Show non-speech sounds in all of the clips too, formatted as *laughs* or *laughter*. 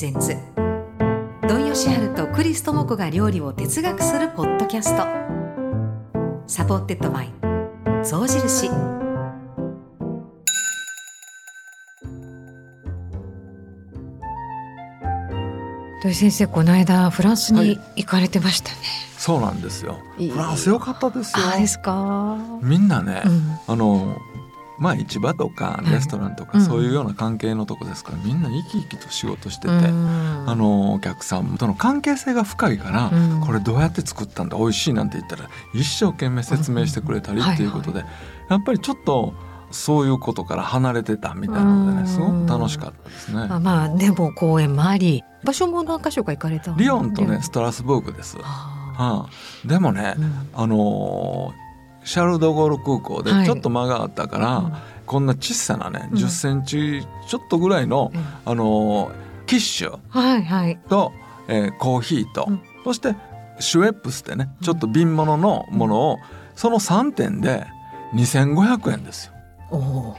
presents。土井善晴とクリス智子が料理を哲学するポッドキャスト。 supported by 象印。土井先生この間フランスに行かれてましたね、そうなんですよ。いい。フランス良かったですよ。あですか、みんなね、うん。あのまあ市場とかはい。レストランとか、うん。そういうような関係のとこですからみんな生き生きと仕事してて、うん。あのお客さんとの関係性が深いから、うん。これどうやって作ったんだ美味しいなんて言ったら一生懸命説明してくれたりうんっていうことで、やっぱりちょっとそういうことから離れてたみたいなのでうん。ねすごく楽しかったですね。あまあでも公園もあり場所も何箇所か行かれたリヨンとリねストラスブーグです。はああ、でもねー、うん。あのーシャルル・ド・ゴール空港ではい。ちょっと間があったから、うん。こんな小さなねうん。10センチちょっとぐらいの、うん。あのーキッシュはいはい。と、えーコーヒーと、うん。そしてシュエップスってねちょっと瓶物のものを、その3点で2500円ですよ。お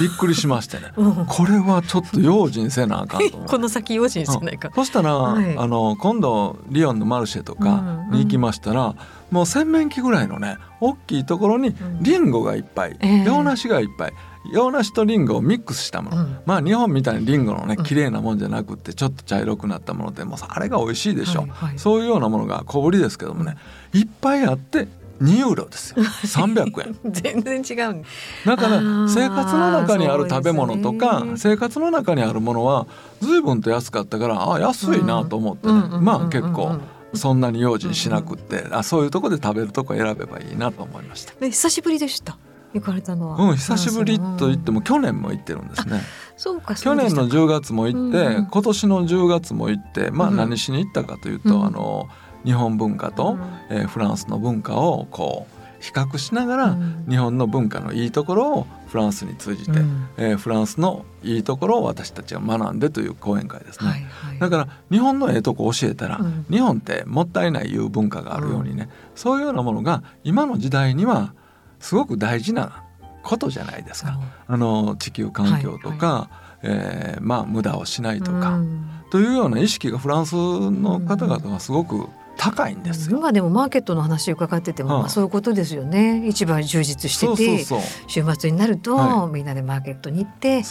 びっくりしましてね。うん。これはちょっと用心せなあかんと *laughs* この先用心してないか。うん。そしたら、はい。あの今度リヨンのマルシェとかに行きましたら、もう洗面器ぐらいのね大きいところにん。リンゴがいっぱい、ええ。洋梨がいっぱい。洋梨とリンゴをミックスしたもの、うん。まあ日本みたいにリンゴのねうん。綺麗なもんじゃなくってちょっと茶色くなったものでもうあれが美味しいでしょ、はいはい。そういうようなものが小ぶりですけどもねいっぱいあって2ユーロですよ。*laughs* 300円。全然違うだから生活の中にある食べ物とか、そうです生活の中にあるものは随分と安かったからあ安いなと思ってね、まあ結構そんなに用心しなくって、あそういうとこで食べるとこ選べばいいなと思いました。で久しぶりでした。行かれたのは。うん、久しぶりと言ってもも去年も行ってるんですね。そうか去年のそう10月も行って、うんうん。今年の10月も行って、まあうん。何しに行ったかというと、うん。あの日本文化と、うん。えーフランスの文化をこう比較しながら、うん。日本の文化のいいところをフランスに通じて、うん。えーフランスのいいところを私たちが学んでという講演会ですね。はいはい。だから日本のええとこ教えたら、うん。日本ってもったいないいう文化があるようにね、そういうようなものが今の時代にはすごく大事なことじゃないですか。あの地球環境とか、えーまあ無駄をしないとか、うん。というような意識がフランスの方々がすごく高いんですよ。今でもマーケットの話伺ってても、うんまあそういうことですよね。市場充実してて週末になると、はみんなでマーケットに行って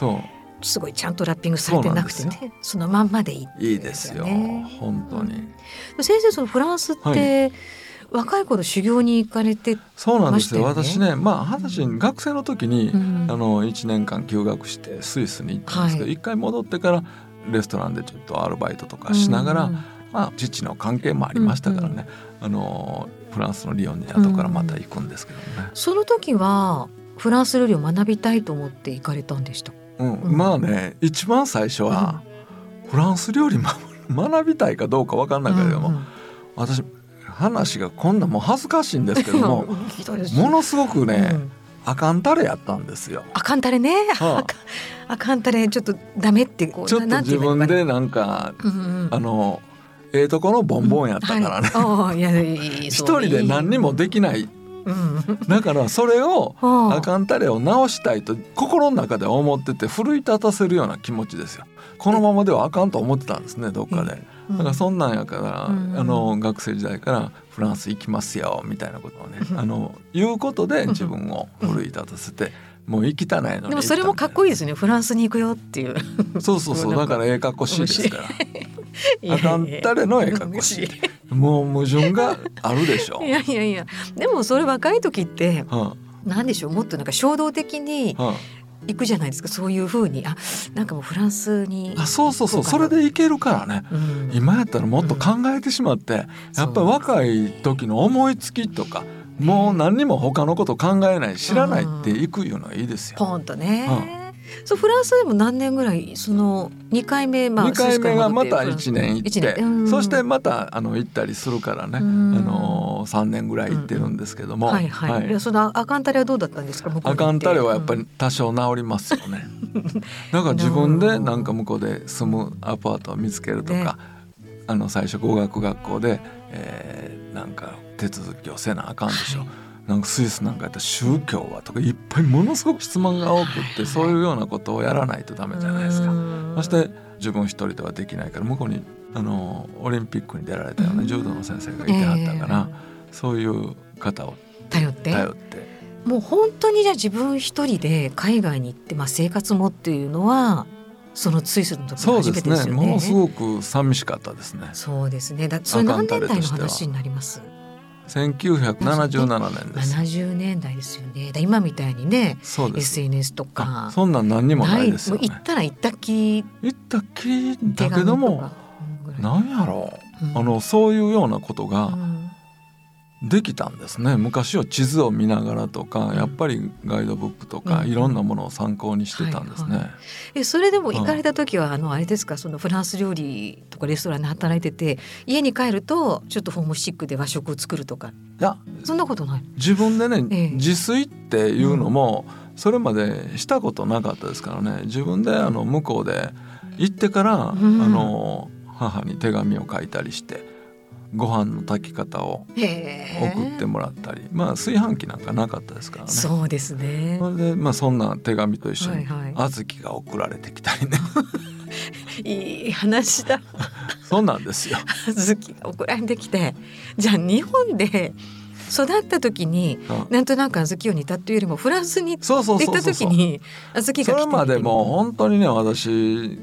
すごいちゃんとラッピングされてなくてね。そのまんまでいいっていいですよ。ね本当に。先生そのフランスって、若い頃修行に行かれて、そうなんですよ。私ね、まあ二十歳学生の時に、うん。あの1年間休学してスイスに行ったんですけど、はい。一回戻ってからレストランでちょっとアルバイトとかしながら、うんまあ父の関係もありましたからね、あのフランスのリヨンに後からまた行くんですけどね。その時はフランス料理を学びたいと思って行かれたんでした？うん。うんまあね一番最初は、フランス料理ま学びたいかどうか分かんないけれども、うんうん。私話がこんなもう恥ずかしいんですけども *laughs* ものすごくね、うん。あかんたれやったんですよ。あかんたれね、はああかんたれちょっとダメってこうちょっと自分でなんかうんうん。あのええとこのボンボンやったからね、一人で何にもできない。うん。だからそれをはあ。かんたれを直したいと心の中で思ってて奮い立たせるような気持ちですよ。このままではあかんと思ってたんですねどっかで。だからそんなんやから、うん。あの学生時代からフランス行きますよみたいなことをねあの言うことで自分を奮い立たせてもう行きたないのに。でもそれもかっこいいいですね。フランスに行くよっていう。いそうそうそう。だからええかっこしいですから。あかんたれのええかっこし。いもう矛盾があるでしょ。いやいやいや。でもそれ若い時ってはなんでしょう。もっとなんか衝動的に行くじゃないですか。そういう風に。あなんかもうフランスにあ、あそうそうそう。それでいけるからね。うん。今やったらもっと考えてしまって、やっぱり若い時の思いつきとかもう何にも他のこと考えない知らないっていくいうのはいいですよ。ポンとね、そうフランスでも何年ぐらいその2回目まあ2回目がまたスイス1年行っ一てそしてまたあの行ったりするからね、あうん。の3年ぐらい行ってるんですけども、はいはい、い。やそのアカンタレはどうだったんですか向こうに行って。あかんたれはやっぱり多少治りますよね。*laughs* だから自分でなんか向こうで住むアパートを見つけるとね。か、あの最初語学学校で、えーなんか手続きをせなあかんでしょ。はい。なんかスイスなんかやったら宗教はとかいっぱいものすごく質問が多くってそういうようなことをやらないとダメじゃないですか。そして自分一人ではできないから向こうにあのオリンピックに出られたような柔道の先生がいてはったから、えー、そういう方を。頼って。頼って。もう本当にじゃあ自分一人で海外に行って、まあ、生活もっていうのはそのスイスの時初めてですよね。ものすごく寂しかったですね。そうですね。だそれ何年代の話になります？1977年です。70年代ですよね。今みたいにね、SNS とかそんなん何にもないですよ、ね、行ったら行ったきり行ったきりだけども、なんやろう、うん、あのそういうようなことが。うんできたんですね。昔は地図を見ながらとか、やっぱりガイドブックとか、いろんなものを参考にしてたんですね。はいはい、えそれでも行かれた時は、あのあれですか？そのフランス料理とかレストランで働いてて家に帰るとちょっとホームシックで和食を作るとか。いやそんなことない。自分でね、ええ、自炊っていうのも、それまでしたことなかったですからね。自分であの向こうで行ってから、うん、あの母に手紙を書いたりして。ご飯の炊き方を送ってもらったり。まあ炊飯器なんかなかったですからね。そうですね。それでまあそんな手紙と一緒に小豆が送られてきたりね、*laughs* いい話だ。*laughs* そうなんですよ。小豆が送られてきて。じゃあ日本で育った時に、うん、なんとなく小豆を煮たっていうよりもフランスに行った時に小豆が来てそれまでも本当にね私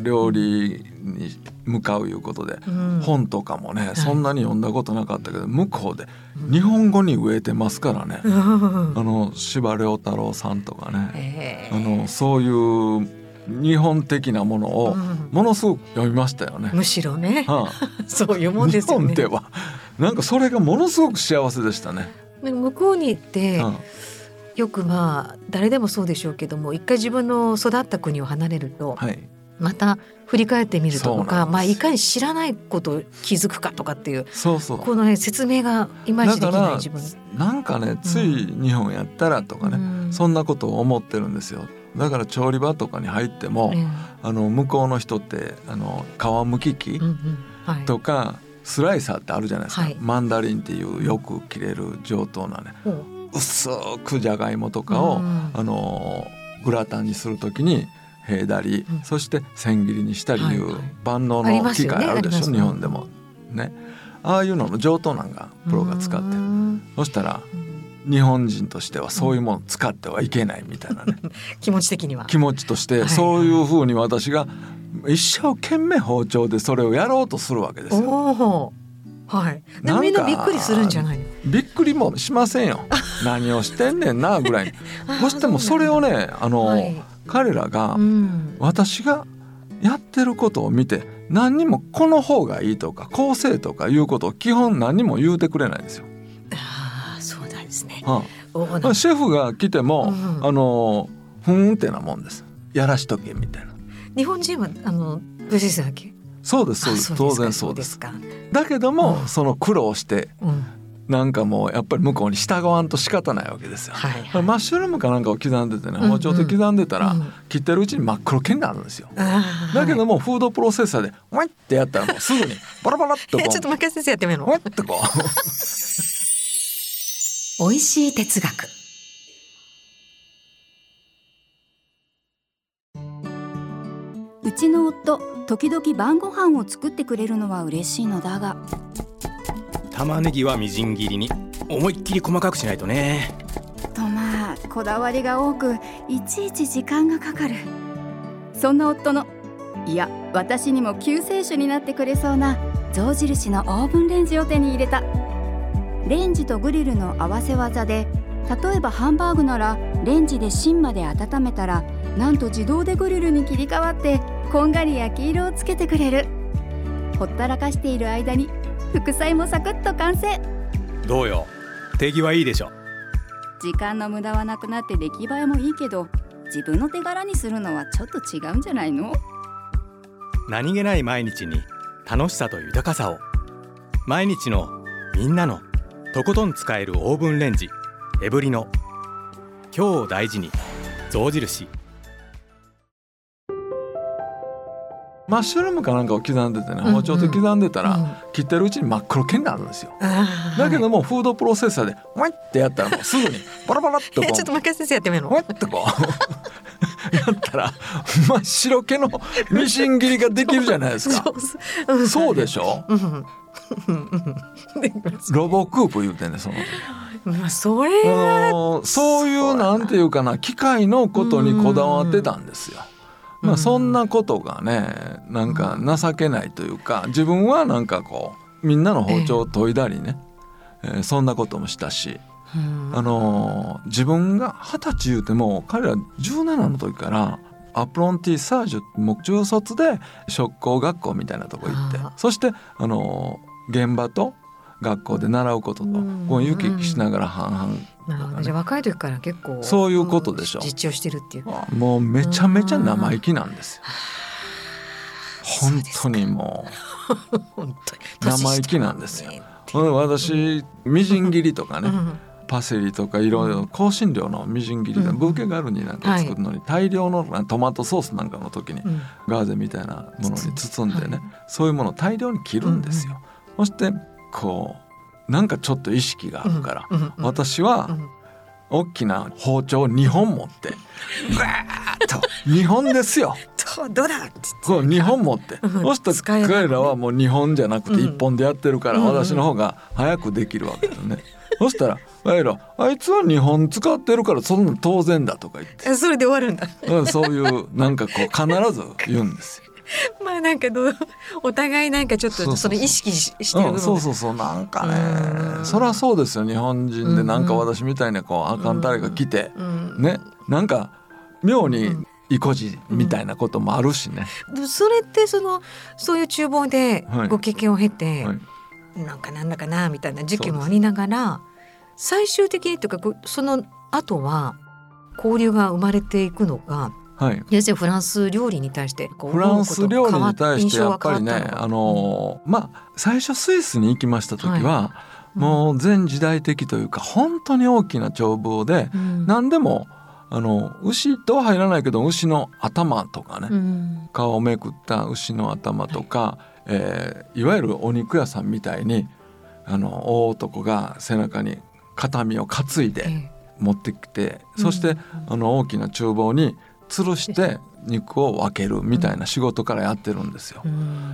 料理に向かういうことで、うん、本とかもね、はい、そんなに読んだことなかったけど向こうで日本語に植えてますからね、うん、あの司馬太郎さんとかね、あのそういう日本的なものをものすごく読みましたよね。むしろね、はあ、*laughs* そういうもんですよね。では。なんかそれがものすごく幸せでしたね。向こうに行って、はあ。よくまあ誰でもそうでしょうけども一回自分の育った国を離れると、はい、また振り返ってみるとか、まあ、いかに知らないことを気づくかとかっていうそうそう。この、ね、説明がいまいちできない自分。なんかねつい日本やったらとかね、うん、そんなことを思ってるんですよ。だから調理場とかに入っても、うん、あの向こうの人ってあの皮むき器とか、うんうん。はい、スライサーってあるじゃないですか、はい、マンダリンっていうよく切れる上等なね、薄くじゃがいもとかを、あのグラタンにするときにへいだり、うん、そして千切りにしたりいう万能の機械あるでしょ、ね、日本でも。ね。ああいうのの上等なんがプロが使ってる。そしたら日本人としてはそういうもの使ってはいけないみたいなね。*laughs* 気持ち的には。気持ちとしてそういうふうに私が一生懸命包丁でそれをやろうとするわけですよ。はい、みんなびっくりするんじゃないびっくりもしませんよ。*laughs* 何をしてんねんなぐらいに。*laughs* そしてもそれをねあの、はい、彼らが私がやってることを見て何にもこの方がいいとか構成とかいうことを基本何にも言うてくれないんですよ。ああそうなんですね。はあ、シェフが来ても、うん、あのふんってなもんです。やらしとけみたいな。日本人はあのブジスだけ？そうですそうです当然そうです。だけども、うん、その苦労して、うん、なんかもうやっぱり向こうに従わんと仕方ないわけですよ、はいはい、マッシュルームかなんかを刻んでてね包丁で刻んでたら、切ってるうちに真っ黒けになるんですよ、だけどもフードプロセッサーでワイってやったらもうすぐに *laughs* バラバラっとこう。ちょっと負け先生やってみろワイってこう。*laughs* 美味しい哲学。うちの夫時々晩ご飯を作ってくれるのは嬉しいのだが玉ねぎはみじん切りに。思いっきり細かくしないとね。とまあこだわりが多くいちいち時間がかかる。そんな夫のいや私にも救世主になってくれそうな象印のオーブンレンジを手に入れた。レンジとグリルの合わせ技で例えばハンバーグならレンジで芯まで温めたらなんと自動でグリルに切り替わってこんがり焼き色をつけてくれる。ほったらかしている間に副菜もサクッと完成。どうよ。手際いいでしょ。時間の無駄はなくなって出来栄えもいいけど自分の手柄にするのはちょっと違うんじゃないの？何気ない毎日に楽しさと豊かさを。毎日のみんなのとことん使えるオーブンレンジエブリノ今日を大事に。象印マッシュルームかなんかを刻んでてね包丁で刻んでたら、切ってるうちに真っ黒けになるんですよ、だけどもフードプロセッサーでワイってやったらもうすぐに *laughs* バラバラっとこう。ちょっともう一回先生やってみるの？ワイってこう。やったら真っ白けのミシン切りができるじゃないですか。*laughs* そうでしょ、うん、ロボクープ言うてんねそのまあ、それあのそういうなんていうかな機械のことにこだわってたんですよ。まあ、そんなことがねなんか情けないというか自分はなんかこうみんなの包丁を研いだりね、えー、そんなこともしたし、あの自分が二十歳言うても彼ら17の時からアプロンティサージュも中卒で職工学校みたいなとこ行ってそしてあの現場と学校で習うことと、こう行き来しながら半々、ね、じゃあ若い時から結構そういうことでしょ。実してるっていうもうめちゃめちゃ生意気なんですよ。本当にもう。生意気なんですよ。私みじん切りとかね、パセリとかいろいろ香辛料のみじん切りがブーケガルニなんか作るのに大量のトマトソースなんかの時にガーゼみたいなものに包んでねそういうものを大量に切るんですよ。そしてこうなんかちょっと意識があるから、私は大きな包丁を2本持ってガーッと2本ですよ。*laughs* どうだそう2本持って、そしたら彼らはもう2本じゃなくて1本でやってるから、私の方が早くできるわけですね。そしたら「あいらあいつは2本使ってるからそんな当然だ」とか言って。それで終わるんだ、うん、そういうなんかこう必ず言うんですよ。*laughs* まあなんかどお互いなんかちょっとそれ意識してるそうそうそうなんかね。そりゃそうですよ日本人でなんか私みたいなこうあかんたれが来てね。なんか妙に意固地みたいなこともあるしね、うん、それってそのそういう厨房でご経験を経て、はい、なんかなんだかなみたいな時期もありながら最終的にというかその後は交流が生まれていくのがはい、先生フランス料理に対してフランス料理に対してやっぱりねあのまあ最初スイスに行きました時は、はい。もう全時代的というか本当に大きな帳簿で、うん、何でもあの牛とは入らないけど牛の頭とかね、うん、皮をめくった牛の頭とか、はい。えー、いわゆるお肉屋さんみたいにあの大男が背中に形見を担いで持ってきて、えー、そして、あの大きな厨房に吊るして肉を分けるみたいな仕事からやってるんですよ。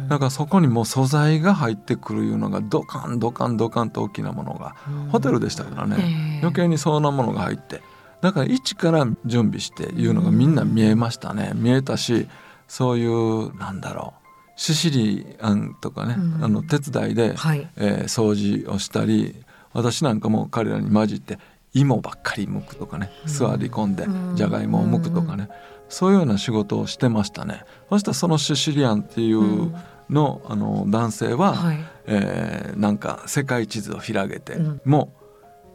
だからそこにもう素材が入ってくるいうのがドカンドカンドカンと大きなものがホテルでしたからね。余計にそんなものが入ってだから一から準備していうのがみんな見えましたね。見えたしそういうなんだろう。シシリアンとかね、あの手伝いで、はい、えー、掃除をしたり私なんかも彼らに混じって芋ばっかり剥くとかね座り込んでじゃがいもを剥くとかねそういうような仕事をしてましたね。そしたらそのシシリアンっていうの,、あの男性は、はい、えー、なんか世界地図を広げて、うん、も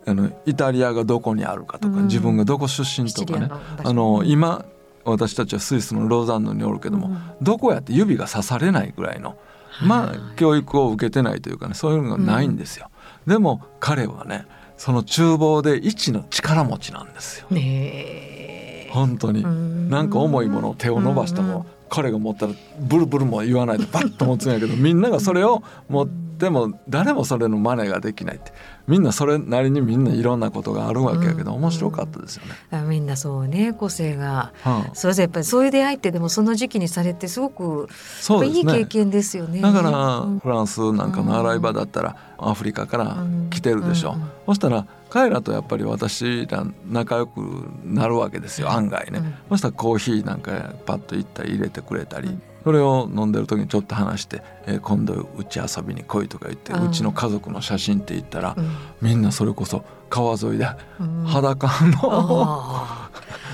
うあのイタリアがどこにあるかとか、自分がどこ出身とかねあの今私たちはスイスのローザンヌにおるけども、うん、どこやって指が刺されないぐらいのまあ教育を受けてないというかねそういうのがないんですよ。うん、でも彼はねその厨房で一の力持ちなんですよ。ね本当に。なんか重いものを手を伸ばしたも彼が持ったらブルブルも言わないでバッと持つんやけどみんながそれを持っても誰もそれの真似ができないって。みんなそれなりにみんないろんなことがあるわけやけど、面白かったですよね。みんなそうね個性が、はあ、そうやっぱりそういう出会いってでもその時期にされてすごくそういい経験ですよね。だから、フランスなんかの洗い場だったら、アフリカから来てるでしょ。うそしたら彼らとやっぱり私ら仲良くなるわけですよ案外ね、そしたらコーヒーなんかパッと行ったり入れてくれたり。それを飲んでる時にちょっと話して「えー、今度うち遊びに来い」とか言ってうちの家族の写真って言ったら、うん、みんなそれこそ川沿いで裸の、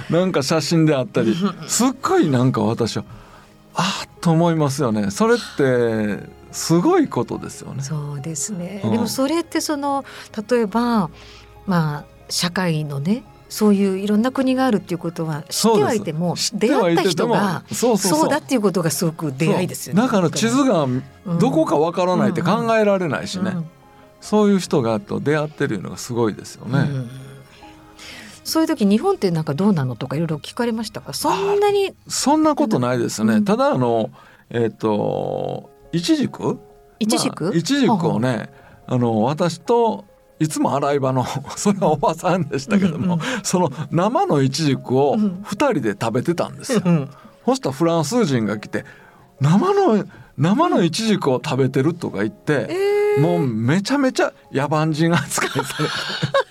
うん、*laughs* なんか写真であったりすっごいなんか私はあっと思いますよね。それってすごいことですよね。そうですね、うん、でもそれってその例えばまあ社会のねそういういろんな国があるっていうことは知ってはいても出会った人がそうだっていうことがすごく出会いですよねだから地図がどこかわからないって考えられないしね、そういう人がと出会ってるのがすごいですよね。うん。そういう時日本ってなんかどうなのとかいろいろ聞かれましたか？そんなに？そんなことないですね、うん、ただあのえっ、ー、といちじく、いちじくをねあの私といつも洗い場の *laughs* それはおばさんでしたけども、うんうん、その生のイチジクを2人で食べてたんですよ。うん、そしたらフランス人が来て生の生のイチジクを食べてるとか言って、えー、もうめちゃめちゃ野蛮人扱いされて。*laughs*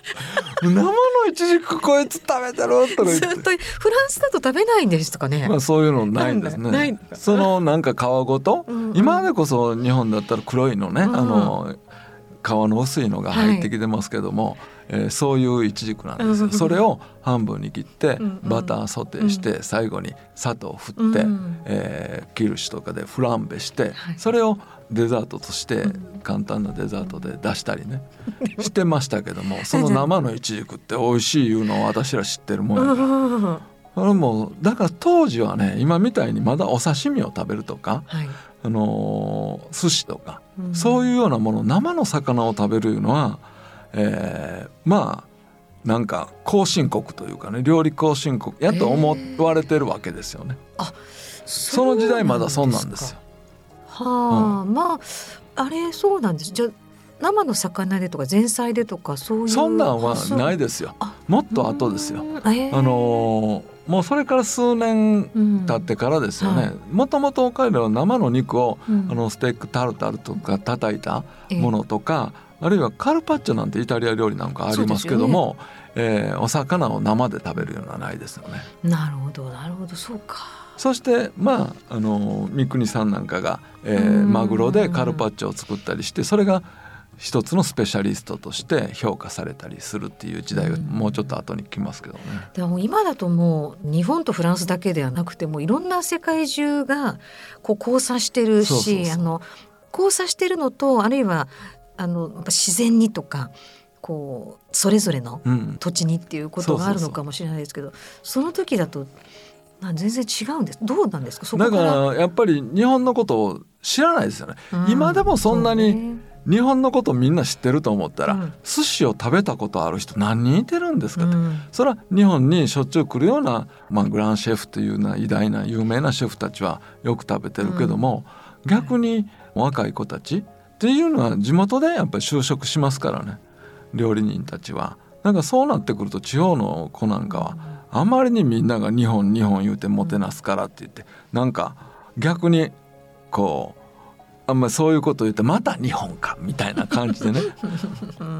生のイチジクこいつ食べてるとか言って。フランスだと食べないんですとかね、まあ、そういうのないんですね。そのなんか皮ごと、うんうん、今でこそ日本だったら黒いのね、うん、あの皮の薄いのが入ってきてますけども、はい、えー、そういうイチジクなんです。よ。それを半分に切ってバターソテーして最後に砂糖を振って、うん、えー、キルシュとかでフランベして、それをデザートとして簡単なデザートで出したりね。*laughs* してましたけどもその生のイチジクって美味しいいうのを私ら知ってるもんやそれもだから当時はね今みたいにまだお刺身を食べるとか、はい、あの寿司とか、うん、そういうようなもの生の魚を食べるのは、えー、まあなんか後進国というかね料理後進国やと思われてるわけですよね。あその時代まだそんなんですよ。はあ、うん、まああれそうなんです。じゃ生の魚でとか前菜でとかそういうそんなんはないですよ。もっと後ですよ。あのーもうそれから数年経ってからですよね。もともと彼らは生の肉を、うん、あのステークタルタルとか叩いたものとか、えー、あるいはカルパッチョなんてイタリア料理なんかありますけども、ねえ。ー、お魚を生で食べるようなないですよね。なるほどなるほど。そうか。そしてまああの三國さんなんかが、えー、マグロでカルパッチョを作ったりしてそれが一つのスペシャリストとして評価されたりするっていう時代がもうちょっと後に来ますけどね。でも今だともう日本とフランスだけではなくてもいろんな世界中がこう交差してるしあの交差してるのとあるいはあの自然にとかこうそれぞれの土地にっていうことがあるのかもしれないですけど、その時だと全然違うんですどうなんですか？だからやっぱり日本のことを知らないですよね、うん、今でもそんなに日本のことみんな知ってると思ったら、うん、寿司を食べたことある人何人いてるんですかって、うん、それは日本にしょっちゅう来るような、まあ、グランシェフというような偉大な有名なシェフたちはよく食べてるけども、うん、逆に若い子たちっていうのは地元でやっぱり就職しますからね。料理人たちは。なんかそうなってくると地方の子なんかはあまりにみんなが日本日本言うてもてなすからって言ってなんか逆にこうあんまそういうこと言ってまた日本かみたいな感じでね。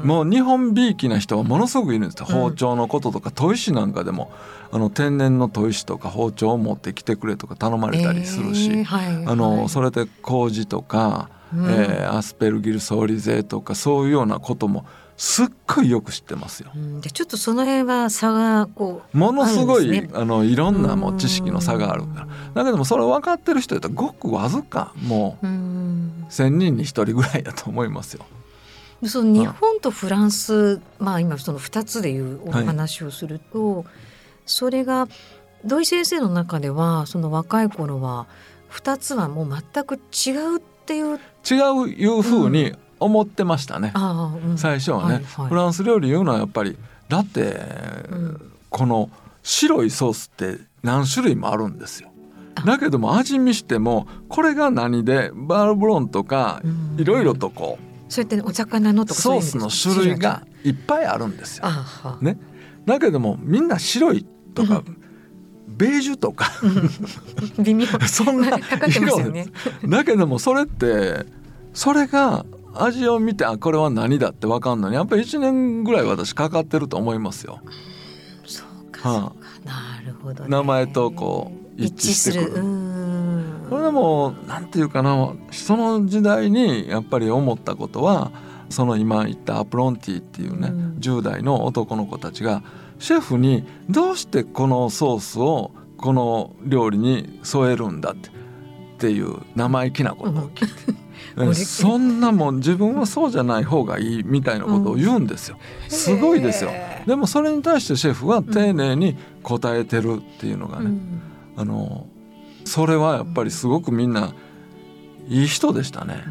もう日本びいきな人はものすごくいるんですよ、包丁のこととか砥石なんかでもあの天然の砥石とか包丁を持ってきてくれとか頼まれたりするし、えーはいあのそれで麹とか、うん、えー、アスペルギルソーリゼとかそういうようなこともすっごいよく知ってますよ。でちょっとその辺は差がこうものすごい、ね、あのいろんなもう知識の差があるからだけどもそれ分かってる人やったらごくわずかもう1,000人に1人ぐらいだと思いますよ。その日本とフランス、まあ今その2つでいうお話をすると、はい、それが土井先生の中ではその若い頃は2つはもう全く違うっていう。違ういうふうに思ってましたね、うん、最初はね、はいはい、フランス料理いうのはやっぱりだって、うん、この白いソースって何種類もあるんですよ。だけども味見してもこれが何でバールブロンとかいろいろとこうそうやってお魚のとかソースの種類がいっぱいあるんですよ。ね、だけどもみんな白いとか、ベージュとか微妙。*laughs* そんなかかってますよね。だけどもそれってそれが味を見てあこれは何だって分かんのにやっぱり1年ぐらい私かかってると思いますよ。そうか、はあ、なるほど、ね、名前とこう一致してくる。これでもなんていうかなその時代にやっぱり思ったことはその今言ったアプロンティっていうね、うん、10代の男の子たちがシェフにどうしてこのソースをこの料理に添えるんだってっていう生意気なことを聞いて。*laughs* そんなもん自分はそうじゃない方がいいみたいなことを言うんですよ、うん、すごいですよ。でもそれに対してシェフは丁寧に答えてるっていうのがね、うん、あのそれはやっぱりすごくみんないい人でしたね。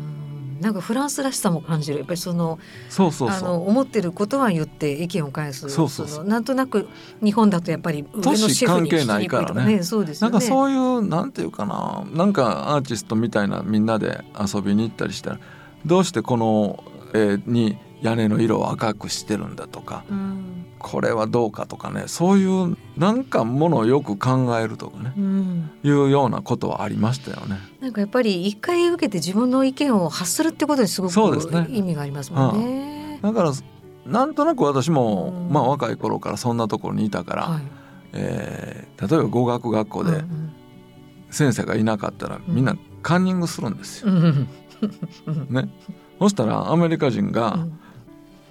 うん。なんかフランスらしさも感じる。やっぱりそのそうそうあの思ってることは言って意見を返す。そうそうそう。なんとなく日本だとやっぱり上のシェフに聞きにくいとかね。そうですよね。なんかそういうなんていうかな。なんかアーティストみたいなみんなで遊びに行ったりしたらどうしてこの絵に屋根の色を赤くしてるんだとか、うん、これはどうかとかねそういうなんかものをよく考えるとかね、うん、いうようなことはありましたよね。なんかやっぱり一回受けて自分の意見を発するってことにすごく、ね、意味がありますもんね。だからなんとなく私も、うん、まあ若い頃からそんなところにいたから、はい、えー、例えば語学学校で先生がいなかったらみんなカンニングするんですよ。ね、そしたらアメリカ人が、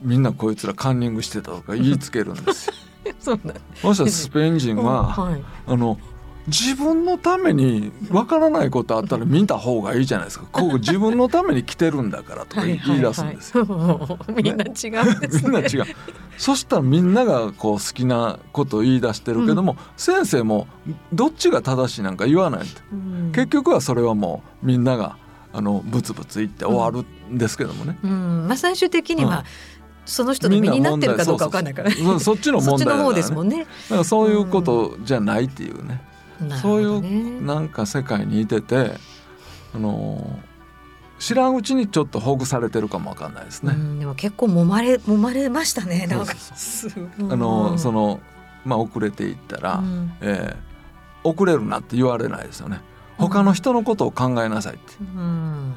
みんなこいつらカンニングしてたとか言いつけるんですよ。*laughs* そうそしたらスペイン人は、はい、あの自分のためにわからないことあったら見た方がいいじゃないですか。こう自分のために来てるんだからとか言い出すんですよ。*laughs* みんな違うんです、ね、みんな違う。そしたらみんながこう好きなことを言い出してるけども、うん、先生もどっちが正しいなんか言わない、うん、結局はそれはもうみんながあのブツブツ言って終わるんですけどもね。うん、まあ最終的には、その人の身になってるかどうかわかんないからそっちの問題だ、ね、そですもんね。だからそういうことじゃないっていうね。そういうなんか世界にいててあの知らんうちにちょっとほぐされてるかもわかんないですね。でも結構揉まれ揉まれましたね。なんかあのそのまあ遅れていったら、うん、えー、遅れるなって言われないですよね。他の人のことを考えなさいって。うん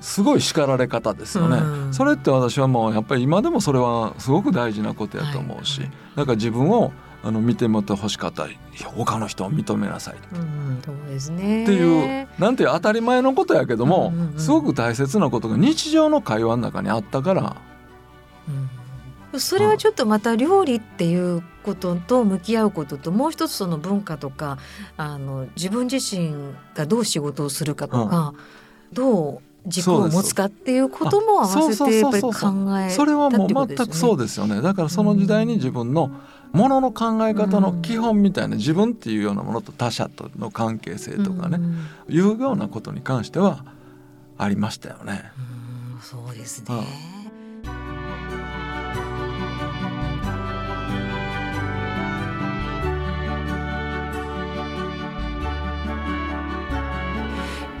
すごい叱られ方ですよね、うん、それって私はもうやっぱり今でもそれはすごく大事なことやと思うし、はい、だから自分をあの見てもてほしかった他の人を認めなさい、うん、そうですね。っていうなんていう当たり前のことやけども、うんうんうん、すごく大切なことが日常の会話の中にあったから、うん、それはちょっとまた料理っていうことと向き合うことともう一つその文化とかあの自分自身がどう仕事をするかとか、うん、どう軸を持つかっていうことも合わせてやっぱり考えそれはもう全くそうですよねだからその時代に自分のものの考え方の基本みたいな自分っていうようなものと他者との関係性とかね、いうようなことに関してはありましたよね。そうですね、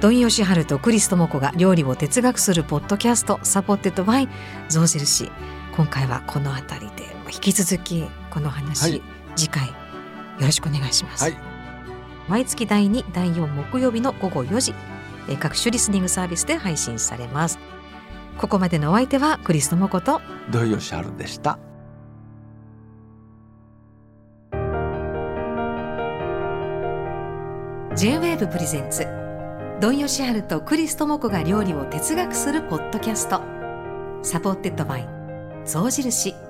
土井善晴とクリス智子が料理を哲学するポッドキャストサポッテッドバイ象印今回はこの辺りで引き続きこの話、はい、次回よろしくお願いします、はい、毎月第2第4木曜日の午後4時各種リスニングサービスで配信されます。ここまでのお相手はクリス智子と。土井善晴でした。J-WAVE プレゼンツドンヨシハルとクリストモコが料理を哲学するポッドキャスト。サポーテッドバイ象印。